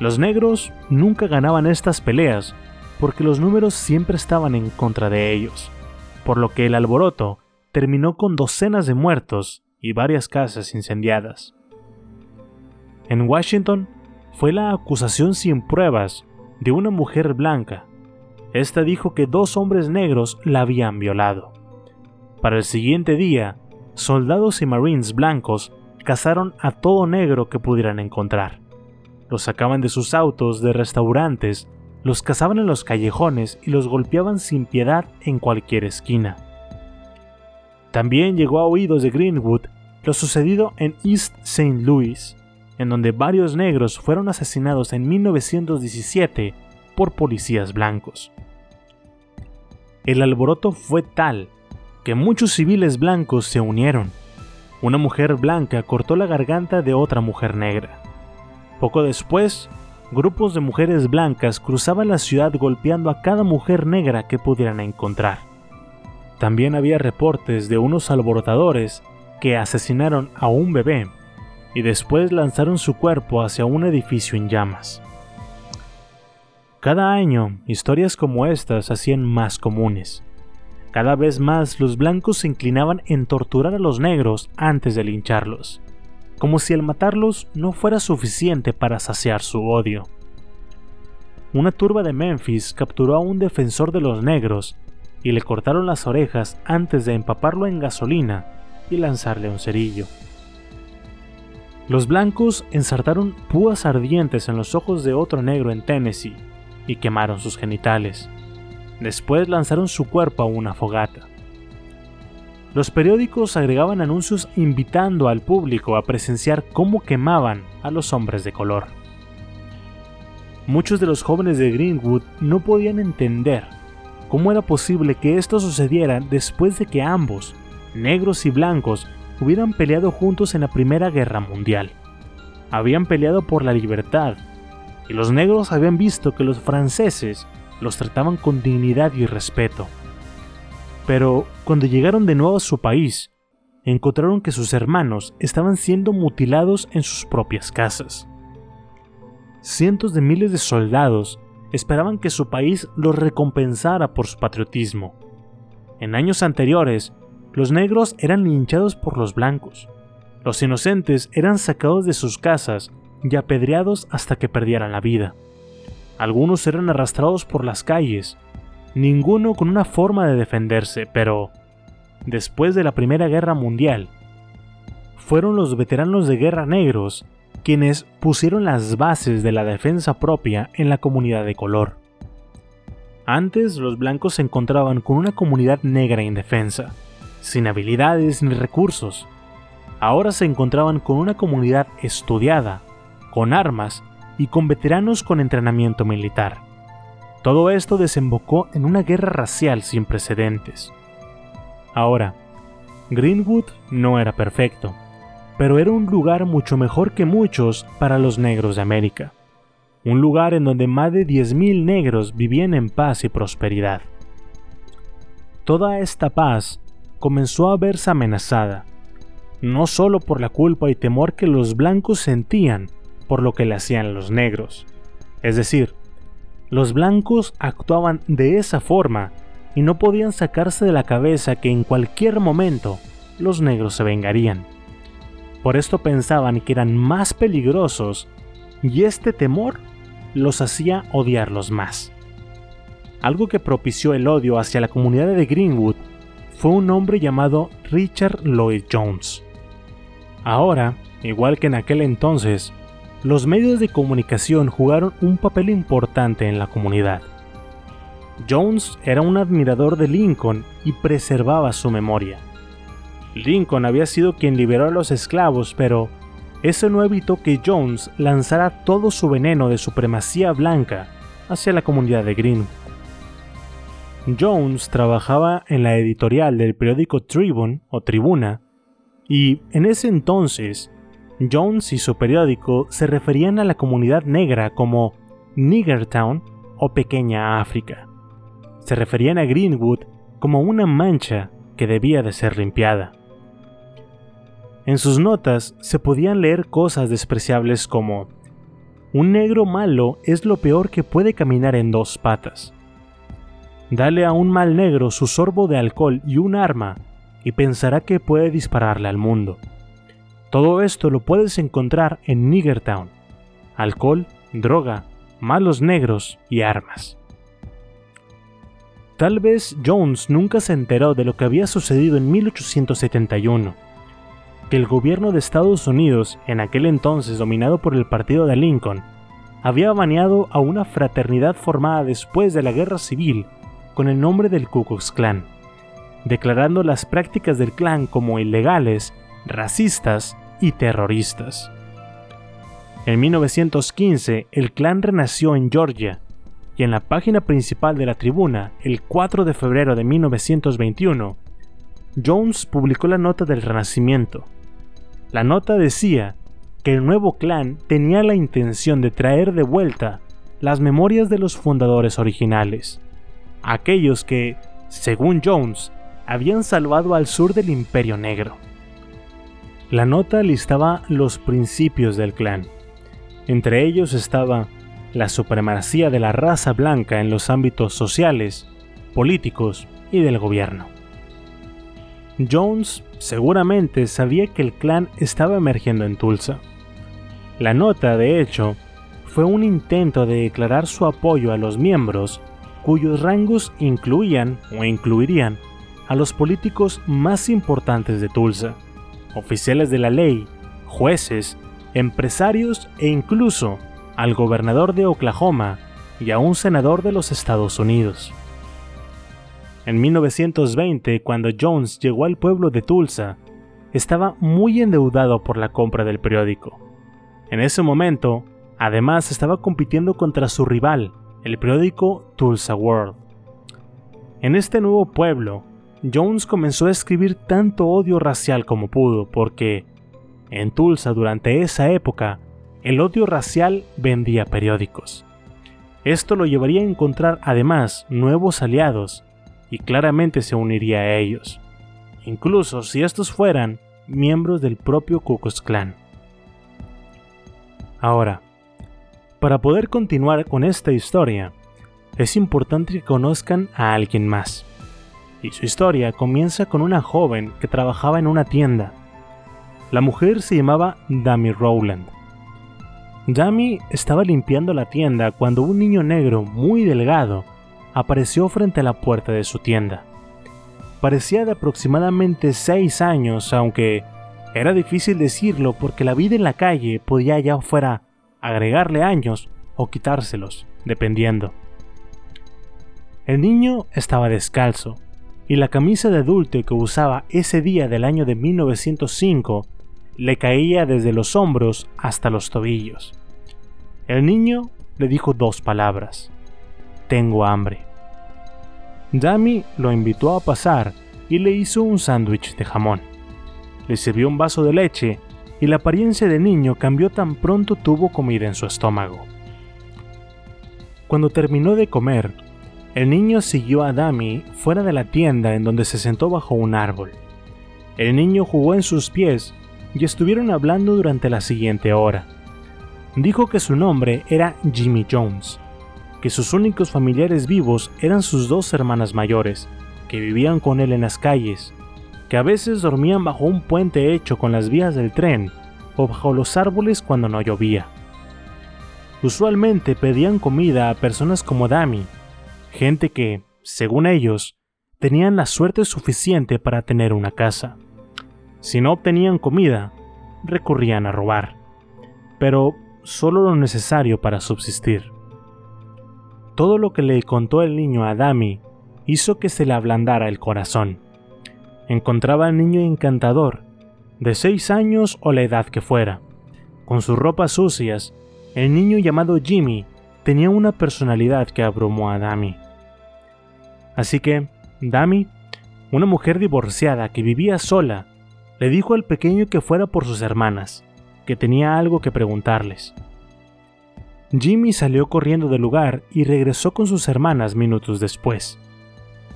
F: Los negros nunca ganaban estas peleas porque los números siempre estaban en contra de ellos, por lo que el alboroto terminó con docenas de muertos y varias casas incendiadas. En Washington fue la acusación sin pruebas de una mujer blanca. Esta dijo que dos hombres negros la habían violado. Para el siguiente día, soldados y marines blancos cazaron a todo negro que pudieran encontrar. Los sacaban de sus autos, de restaurantes, los cazaban en los callejones y los golpeaban sin piedad en cualquier esquina. También llegó a oídos de Greenwood lo sucedido en East St. Louis, en donde varios negros fueron asesinados en 1917 por policías blancos. El alboroto fue tal que muchos civiles blancos se unieron. Una mujer blanca cortó la garganta de otra mujer negra. Poco después, grupos de mujeres blancas cruzaban la ciudad golpeando a cada mujer negra que pudieran encontrar. También había reportes de unos alborotadores que asesinaron a un bebé y después lanzaron su cuerpo hacia un edificio en llamas. Cada año, historias como estas se hacían más comunes. Cada vez más los blancos se inclinaban en torturar a los negros antes de lincharlos, como si el matarlos no fuera suficiente para saciar su odio. Una turba de Memphis capturó a un defensor de los negros y le cortaron las orejas antes de empaparlo en gasolina y lanzarle un cerillo. Los blancos ensartaron púas ardientes en los ojos de otro negro en Tennessee y quemaron sus genitales. Después lanzaron su cuerpo a una fogata. Los periódicos agregaban anuncios invitando al público a presenciar cómo quemaban a los hombres de color. Muchos de los jóvenes de Greenwood no podían entender cómo era posible que esto sucediera después de que ambos, negros y blancos, hubieran peleado juntos en la Primera Guerra Mundial. Habían peleado por la libertad, y los negros habían visto que los franceses los trataban con dignidad y respeto. Pero cuando llegaron de nuevo a su país, encontraron que sus hermanos estaban siendo mutilados en sus propias casas. Cientos de miles de soldados esperaban que su país los recompensara por su patriotismo. En años anteriores, los negros eran linchados por los blancos. Los inocentes eran sacados de sus casas y apedreados hasta que perdieran la vida. Algunos eran arrastrados por las calles, ninguno con una forma de defenderse, pero después de la Primera Guerra Mundial. Fueron los veteranos de guerra negros quienes pusieron las bases de la defensa propia en la comunidad de color. Antes los blancos se encontraban con una comunidad negra indefensa, sin habilidades ni recursos. Ahora se encontraban con una comunidad estudiada, con armas y con veteranos con entrenamiento militar. Todo esto desembocó en una guerra racial sin precedentes. Ahora, Greenwood no era perfecto, pero era un lugar mucho mejor que muchos para los negros de América. Un lugar en donde más de 10.000 negros vivían en paz y prosperidad. Toda esta paz comenzó a verse amenazada, no solo por la culpa y temor que los blancos sentían por lo que le hacían los negros. Es decir, los blancos actuaban de esa forma y no podían sacarse de la cabeza que en cualquier momento los negros se vengarían. Por esto pensaban que eran más peligrosos y este temor los hacía odiarlos más. Algo que propició el odio hacia la comunidad de Greenwood fue un hombre llamado Richard Lloyd Jones. Ahora, igual que en aquel entonces, los medios de comunicación jugaron un papel importante en la comunidad. Jones era un admirador de Lincoln y preservaba su memoria. Lincoln había sido quien liberó a los esclavos, pero eso no evitó que Jones lanzara todo su veneno de supremacía blanca hacia la comunidad de Green. Jones trabajaba en la editorial del periódico Tribune o Tribuna, y en ese entonces, Jones y su periódico se referían a la comunidad negra como Niggertown o Pequeña África. Se referían a Greenwood como una mancha que debía de ser limpiada. En sus notas se podían leer cosas despreciables como un negro malo es lo peor que puede caminar en dos patas. Dale a un mal negro su sorbo de alcohol y un arma y pensará que puede dispararle al mundo. Todo esto lo puedes encontrar en Niggertown. Alcohol, droga, malos negros y armas. Tal vez Jones nunca se enteró de lo que había sucedido en 1871 que el gobierno de Estados Unidos, en aquel entonces dominado por el partido de Lincoln, había baneado a una fraternidad formada después de la guerra civil con el nombre del Ku Klux Klan, declarando las prácticas del clan como ilegales, racistas y terroristas. En 1915, el clan renació en Georgia y en la página principal de la tribuna, el 4 de febrero de 1921, Jones publicó la nota del renacimiento, la nota decía que el nuevo clan tenía la intención de traer de vuelta las memorias de los fundadores originales, aquellos que, según Jones, habían salvado al sur del Imperio Negro. La nota listaba los principios del clan. Entre ellos estaba la supremacía de la raza blanca en los ámbitos sociales, políticos y del gobierno. Jones seguramente sabía que el clan estaba emergiendo en Tulsa. La nota, de hecho, fue un intento de declarar su apoyo a los miembros cuyos rangos incluían o incluirían a los políticos más importantes de Tulsa, oficiales de la ley, jueces, empresarios e incluso al gobernador de Oklahoma y a un senador de los Estados Unidos. En 1920, cuando Jones llegó al pueblo de Tulsa, estaba muy endeudado por la compra del periódico. En ese momento, además estaba compitiendo contra su rival, el periódico Tulsa World. En este nuevo pueblo, Jones comenzó a escribir tanto odio racial como pudo, porque en Tulsa durante esa época, el odio racial vendía periódicos. Esto lo llevaría a encontrar además nuevos aliados y claramente se uniría a ellos, incluso si estos fueran miembros del propio Ku Klux Klan. Ahora, para poder continuar con esta historia, es importante que conozcan a alguien más. Y su historia comienza con una joven que trabajaba en una tienda. La mujer se llamaba Dami Rowland. Dami estaba limpiando la tienda cuando un niño negro muy delgado apareció frente a la puerta de su tienda. parecía de aproximadamente 6 años, aunque era difícil decirlo porque la vida en la calle podía ya fuera agregarle años o quitárselos, dependiendo. El niño estaba descalzo, y la camisa de adulto que usaba ese día del año de 1905 le caía desde los hombros hasta los tobillos. El niño le dijo dos palabras. Tengo hambre. Dami lo invitó a pasar y le hizo un sándwich de jamón. Le sirvió un vaso de leche y la apariencia del niño cambió tan pronto tuvo comida en su estómago. Cuando terminó de comer, el niño siguió a Dami fuera de la tienda en donde se sentó bajo un árbol. El niño jugó en sus pies y estuvieron hablando durante la siguiente hora. Dijo que su nombre era Jimmy Jones, que sus únicos familiares vivos eran sus dos hermanas mayores, que vivían con él en las calles, que a veces dormían bajo un puente hecho con las vías del tren o bajo los árboles cuando no llovía. Usualmente pedían comida a personas como Dami, gente que, según ellos, tenían la suerte suficiente para tener una casa. Si no obtenían comida, recurrían a robar, pero solo lo necesario para subsistir. Todo lo que le contó el niño a Dami hizo que se le ablandara el corazón. Encontraba al niño encantador, de seis años o la edad que fuera. Con sus ropas sucias, el niño llamado Jimmy tenía una personalidad que abrumó a Dami. Así que, Dami, una mujer divorciada que vivía sola, le dijo al pequeño que fuera por sus hermanas, que tenía algo que preguntarles. Jimmy salió corriendo del lugar y regresó con sus hermanas minutos después.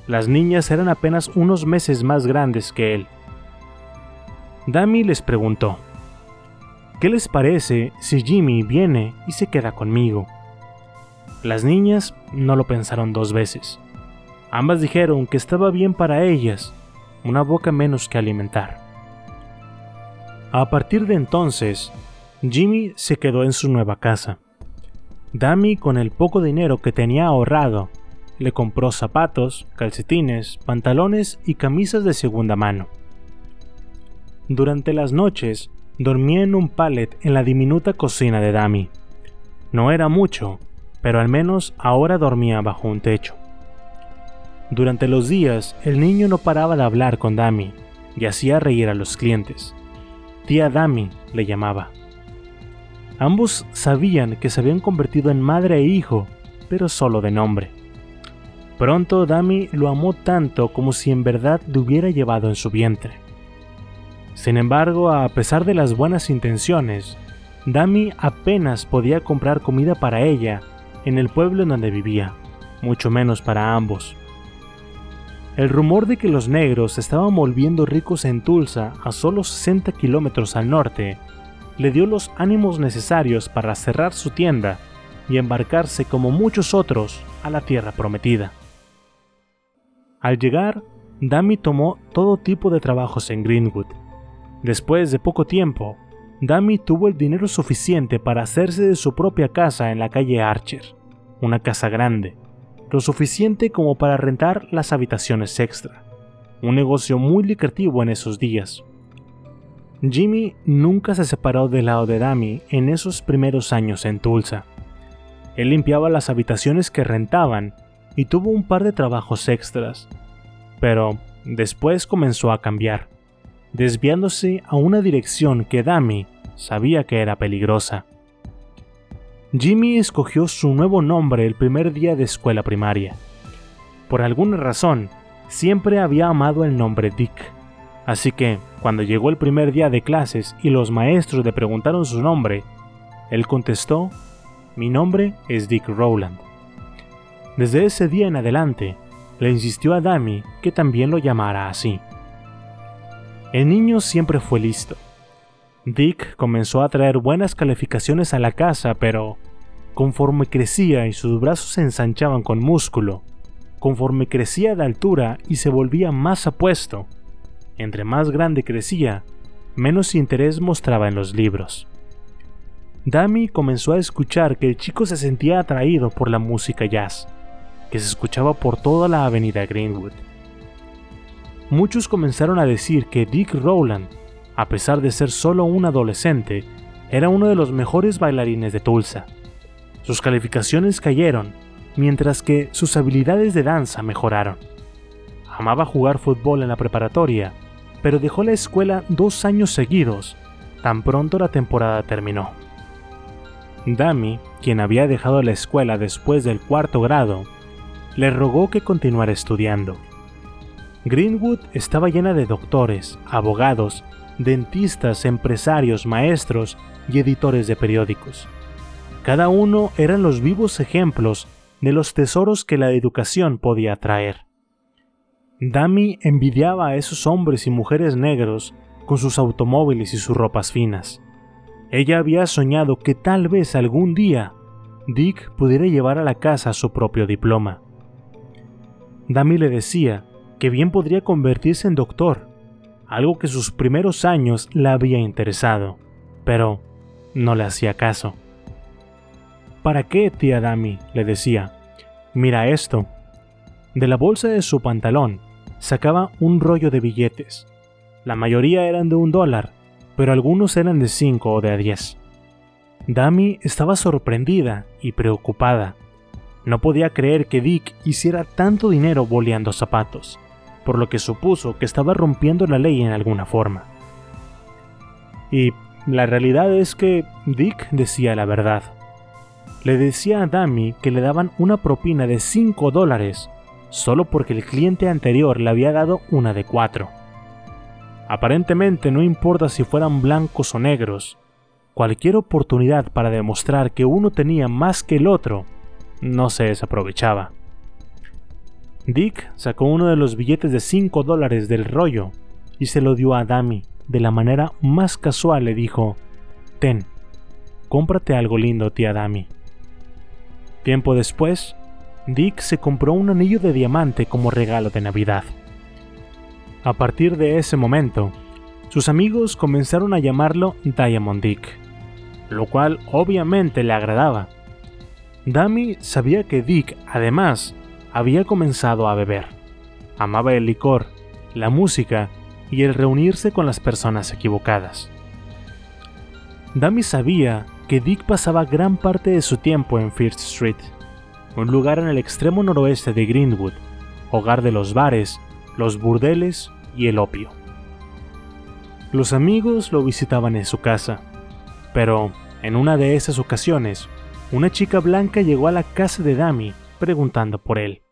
F: Las niñas eran apenas unos meses más grandes que él. Dami les preguntó, ¿qué les parece si Jimmy viene y se queda conmigo? Las niñas no lo pensaron dos veces. Ambas dijeron que estaba bien para ellas, una boca menos que alimentar. A partir de entonces, Jimmy se quedó en su nueva casa. Dami, con el poco dinero que tenía ahorrado, le compró zapatos, calcetines, pantalones y camisas de segunda mano. Durante las noches, dormía en un pallet en la diminuta cocina de Dami. No era mucho, pero al menos ahora dormía bajo un techo. Durante los días, el niño no paraba de hablar con Dami y hacía reír a los clientes. Tía Dami le llamaba. Ambos sabían que se habían convertido en madre e hijo, pero solo de nombre. Pronto Dami lo amó tanto como si en verdad le hubiera llevado en su vientre. Sin embargo, a pesar de las buenas intenciones, Dami apenas podía comprar comida para ella en el pueblo en donde vivía, mucho menos para ambos. El rumor de que los negros estaban volviendo ricos en Tulsa, a solo 60 kilómetros al norte, le dio los ánimos necesarios para cerrar su tienda y embarcarse como muchos otros a la tierra prometida. Al llegar, Dami tomó todo tipo de trabajos en Greenwood. Después de poco tiempo, Dami tuvo el dinero suficiente para hacerse de su propia casa en la calle Archer, una casa grande, lo suficiente como para rentar las habitaciones extra, un negocio muy lucrativo en esos días. Jimmy nunca se separó del lado de Dami en esos primeros años en Tulsa. Él limpiaba las habitaciones que rentaban y tuvo un par de trabajos extras, pero después comenzó a cambiar, desviándose a una dirección que Dami sabía que era peligrosa. Jimmy escogió su nuevo nombre el primer día de escuela primaria. Por alguna razón, siempre había amado el nombre Dick. Así que, cuando llegó el primer día de clases y los maestros le preguntaron su nombre, él contestó, mi nombre es Dick Rowland. Desde ese día en adelante, le insistió a Dami que también lo llamara así. El niño siempre fue listo, Dick comenzó a traer buenas calificaciones a la casa, pero conforme crecía y sus brazos se ensanchaban con músculo, conforme crecía de altura y se volvía más apuesto, entre más grande crecía, menos interés mostraba en los libros. Dami comenzó a escuchar que el chico se sentía atraído por la música jazz, que se escuchaba por toda la avenida Greenwood. muchos comenzaron a decir que Dick Rowland, a pesar de ser solo un adolescente, era uno de los mejores bailarines de Tulsa. Sus calificaciones cayeron, mientras que sus habilidades de danza mejoraron. Amaba jugar fútbol en la preparatoria, pero dejó la escuela dos años seguidos, tan pronto la temporada terminó. Dami, quien había dejado la escuela después del cuarto grado, le rogó que continuara estudiando. Greenwood estaba llena de doctores, abogados, dentistas, empresarios, maestros y editores de periódicos. Cada uno eran los vivos ejemplos de los tesoros que la educación podía traer. Dami envidiaba a esos hombres y mujeres negros con sus automóviles y sus ropas finas. Ella había soñado que tal vez algún día Dick pudiera llevar a la casa su propio diploma. Dami le decía que bien podría convertirse en doctor, algo que sus primeros años la había interesado, pero no le hacía caso. ¿Para qué, tía Dami? le decía. Mira esto. De la bolsa de su pantalón sacaba un rollo de billetes. La mayoría eran de un dólar, pero algunos eran de cinco o de diez. Dami estaba sorprendida y preocupada. No podía creer que Dick hiciera tanto dinero boleando zapatos, por lo que supuso que estaba rompiendo la ley en alguna forma. Y la realidad es que Dick decía la verdad. Le decía a Dami que le daban una propina de 5 dólares solo porque el cliente anterior le había dado una de 4. Aparentemente no importa si fueran blancos o negros, cualquier oportunidad para demostrar que uno tenía más que el otro no se desaprovechaba. Dick sacó uno de los billetes de 5 dólares del rollo y se lo dio a Dami. De la manera más casual le dijo, Ten, cómprate algo lindo, tía Dami. Tiempo después, Dick se compró un anillo de diamante como regalo de Navidad. A partir de ese momento, sus amigos comenzaron a llamarlo Diamond Dick, lo cual obviamente le agradaba. Dami sabía que Dick, además, había comenzado a beber. Amaba el licor, la música y el reunirse con las personas equivocadas. Dami sabía que Dick pasaba gran parte de su tiempo en First Street, un lugar en el extremo noroeste de Greenwood, hogar de los bares, los burdeles y el opio. Los amigos lo visitaban en su casa, pero en una de esas ocasiones, una chica blanca llegó a la casa de Dami preguntando por él.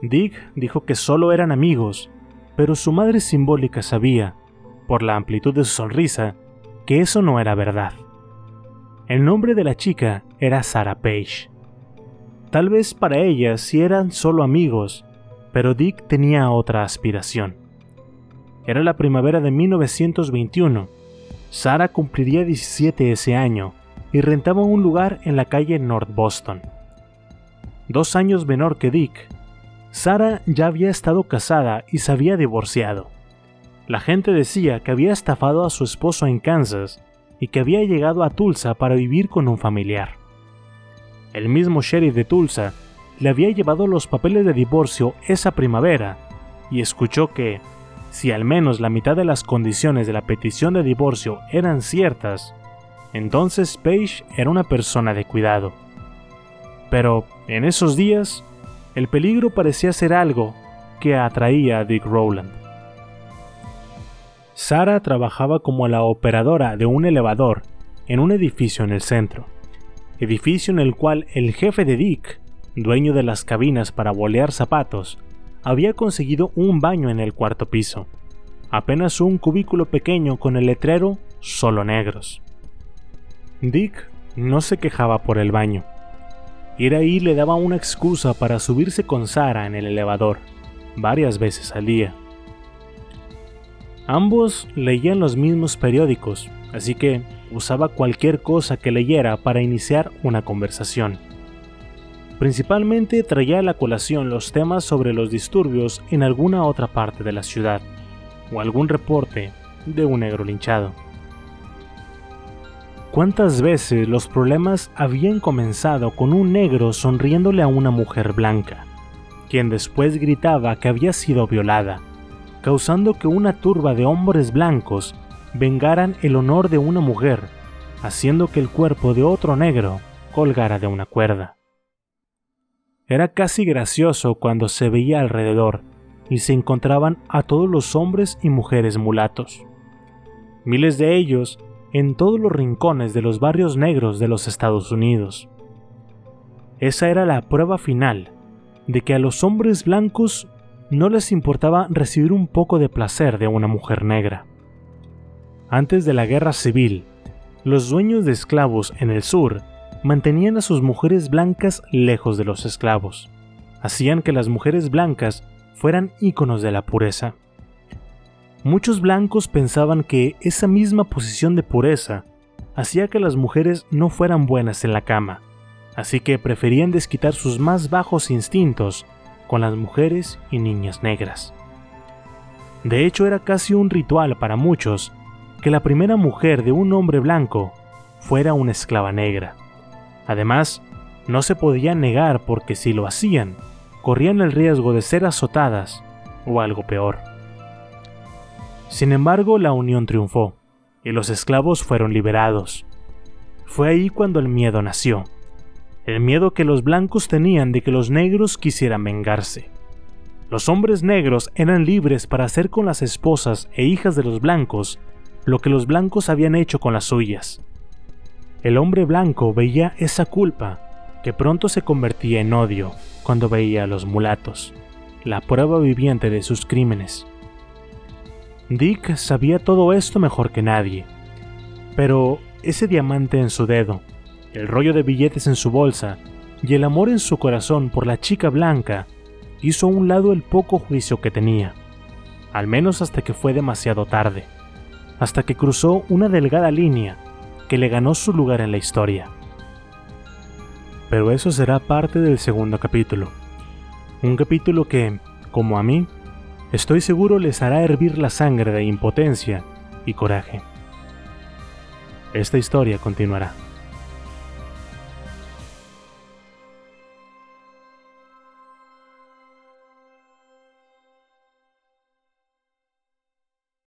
F: Dick dijo que solo eran amigos, pero su madre simbólica sabía, por la amplitud de su sonrisa, que eso no era verdad. El nombre de la chica era Sarah Page. Tal vez para ella sí eran solo amigos, pero Dick tenía otra aspiración. Era la primavera de 1921. Sara cumpliría 17 ese año y rentaba un lugar en la calle North Boston. Dos años menor que Dick, Sara ya había estado casada y se había divorciado. La gente decía que había estafado a su esposo en Kansas y que había llegado a Tulsa para vivir con un familiar. El mismo sheriff de Tulsa le había llevado los papeles de divorcio esa primavera y escuchó que, si al menos la mitad de las condiciones de la petición de divorcio eran ciertas, entonces Page era una persona de cuidado. Pero en esos días, el peligro parecía ser algo que atraía a Dick Rowland. Sara trabajaba como la operadora de un elevador en un edificio en el centro, edificio en el cual el jefe de Dick, dueño de las cabinas para bolear zapatos, había conseguido un baño en el cuarto piso, apenas un cubículo pequeño con el letrero solo negros. Dick no se quejaba por el baño. Ir ahí le daba una excusa para subirse con Sara en el elevador, varias veces al día. Ambos leían los mismos periódicos, así que usaba cualquier cosa que leyera para iniciar una conversación. Principalmente traía a la colación los temas sobre los disturbios en alguna otra parte de la ciudad, o algún reporte de un negro linchado. ¿Cuántas veces los problemas habían comenzado con un negro sonriéndole a una mujer blanca, quien después gritaba que había sido violada, causando que una turba de hombres blancos vengaran el honor de una mujer, haciendo que el cuerpo de otro negro colgara de una cuerda. Era casi gracioso cuando se veía alrededor y se encontraban a todos los hombres y mujeres mulatos. Miles de ellos en todos los rincones de los barrios negros de los Estados Unidos. Esa era la prueba final de que a los hombres blancos no les importaba recibir un poco de placer de una mujer negra. Antes de la guerra civil, los dueños de esclavos en el sur mantenían a sus mujeres blancas lejos de los esclavos. Hacían que las mujeres blancas fueran íconos de la pureza. Muchos blancos pensaban que esa misma posición de pureza hacía que las mujeres no fueran buenas en la cama, así que preferían desquitar sus más bajos instintos con las mujeres y niñas negras. De hecho, era casi un ritual para muchos que la primera mujer de un hombre blanco fuera una esclava negra. Además, no se podía negar porque si lo hacían, corrían el riesgo de ser azotadas o algo peor. Sin embargo, la unión triunfó y los esclavos fueron liberados. Fue ahí cuando el miedo nació, el miedo que los blancos tenían de que los negros quisieran vengarse. Los hombres negros eran libres para hacer con las esposas e hijas de los blancos lo que los blancos habían hecho con las suyas, el hombre blanco veía esa culpa, que pronto se convertía en odio cuando veía a los mulatos, la prueba viviente de sus crímenes. Dick sabía todo esto mejor que nadie, pero ese diamante en su dedo, el rollo de billetes en su bolsa y el amor en su corazón por la chica blanca hizo a un lado el poco juicio que tenía, al menos hasta que fue demasiado tarde, hasta que cruzó una delgada línea que le ganó su lugar en la historia. Pero eso será parte del segundo capítulo. Un capítulo que, como a mí, estoy seguro les hará hervir la sangre de impotencia y coraje. Esta historia continuará.